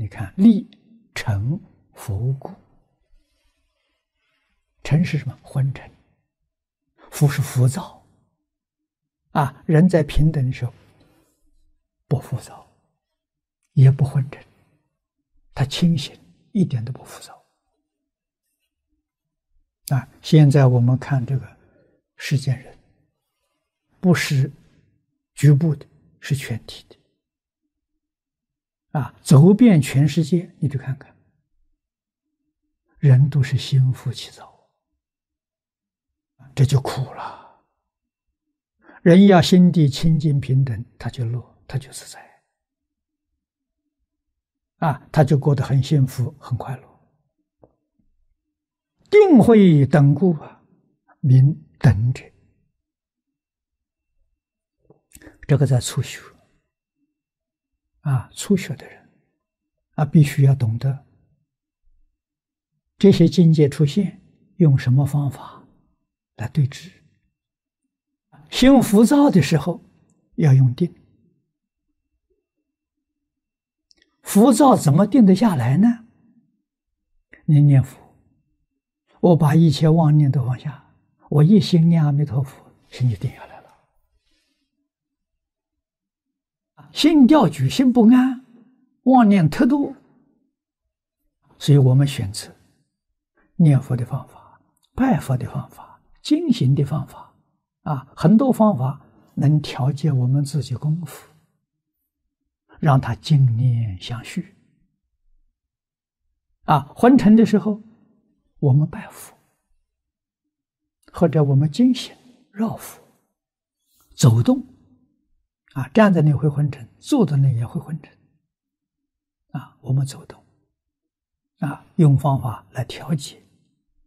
你看，立、沉、浮、故。尘是什么？昏沉。浮是浮躁。啊，人在平等的时候，不浮躁，也不昏沉，他清醒，一点都不浮躁。啊，现在我们看这个世间人，不是局部的，是全体的。啊，走遍全世界，你去看看，人都是心浮气躁，这就苦了。人要心地清净平等，他就乐，他就自在。啊，他就过得很幸福，很快乐。定慧等故啊，名等者。这个在初学。啊，初学的人，啊，必须要懂得这些境界出现，用什么方法来对治。心浮躁的时候，要用定。浮躁怎么定得下来呢？你念佛，我把一切妄念都放下，我一心念阿弥陀佛，心就定下来。心掉举，心不安，妄念特多，所以我们选择念佛的方法、拜佛的方法、进行的方法，啊，很多方法能调节我们自己功夫，让他净念相续。啊，昏沉的时候，我们拜佛，或者我们进行绕佛、走动。啊，站在那会昏沉，坐在那也会昏沉。啊，我们走动，啊，用方法来调节。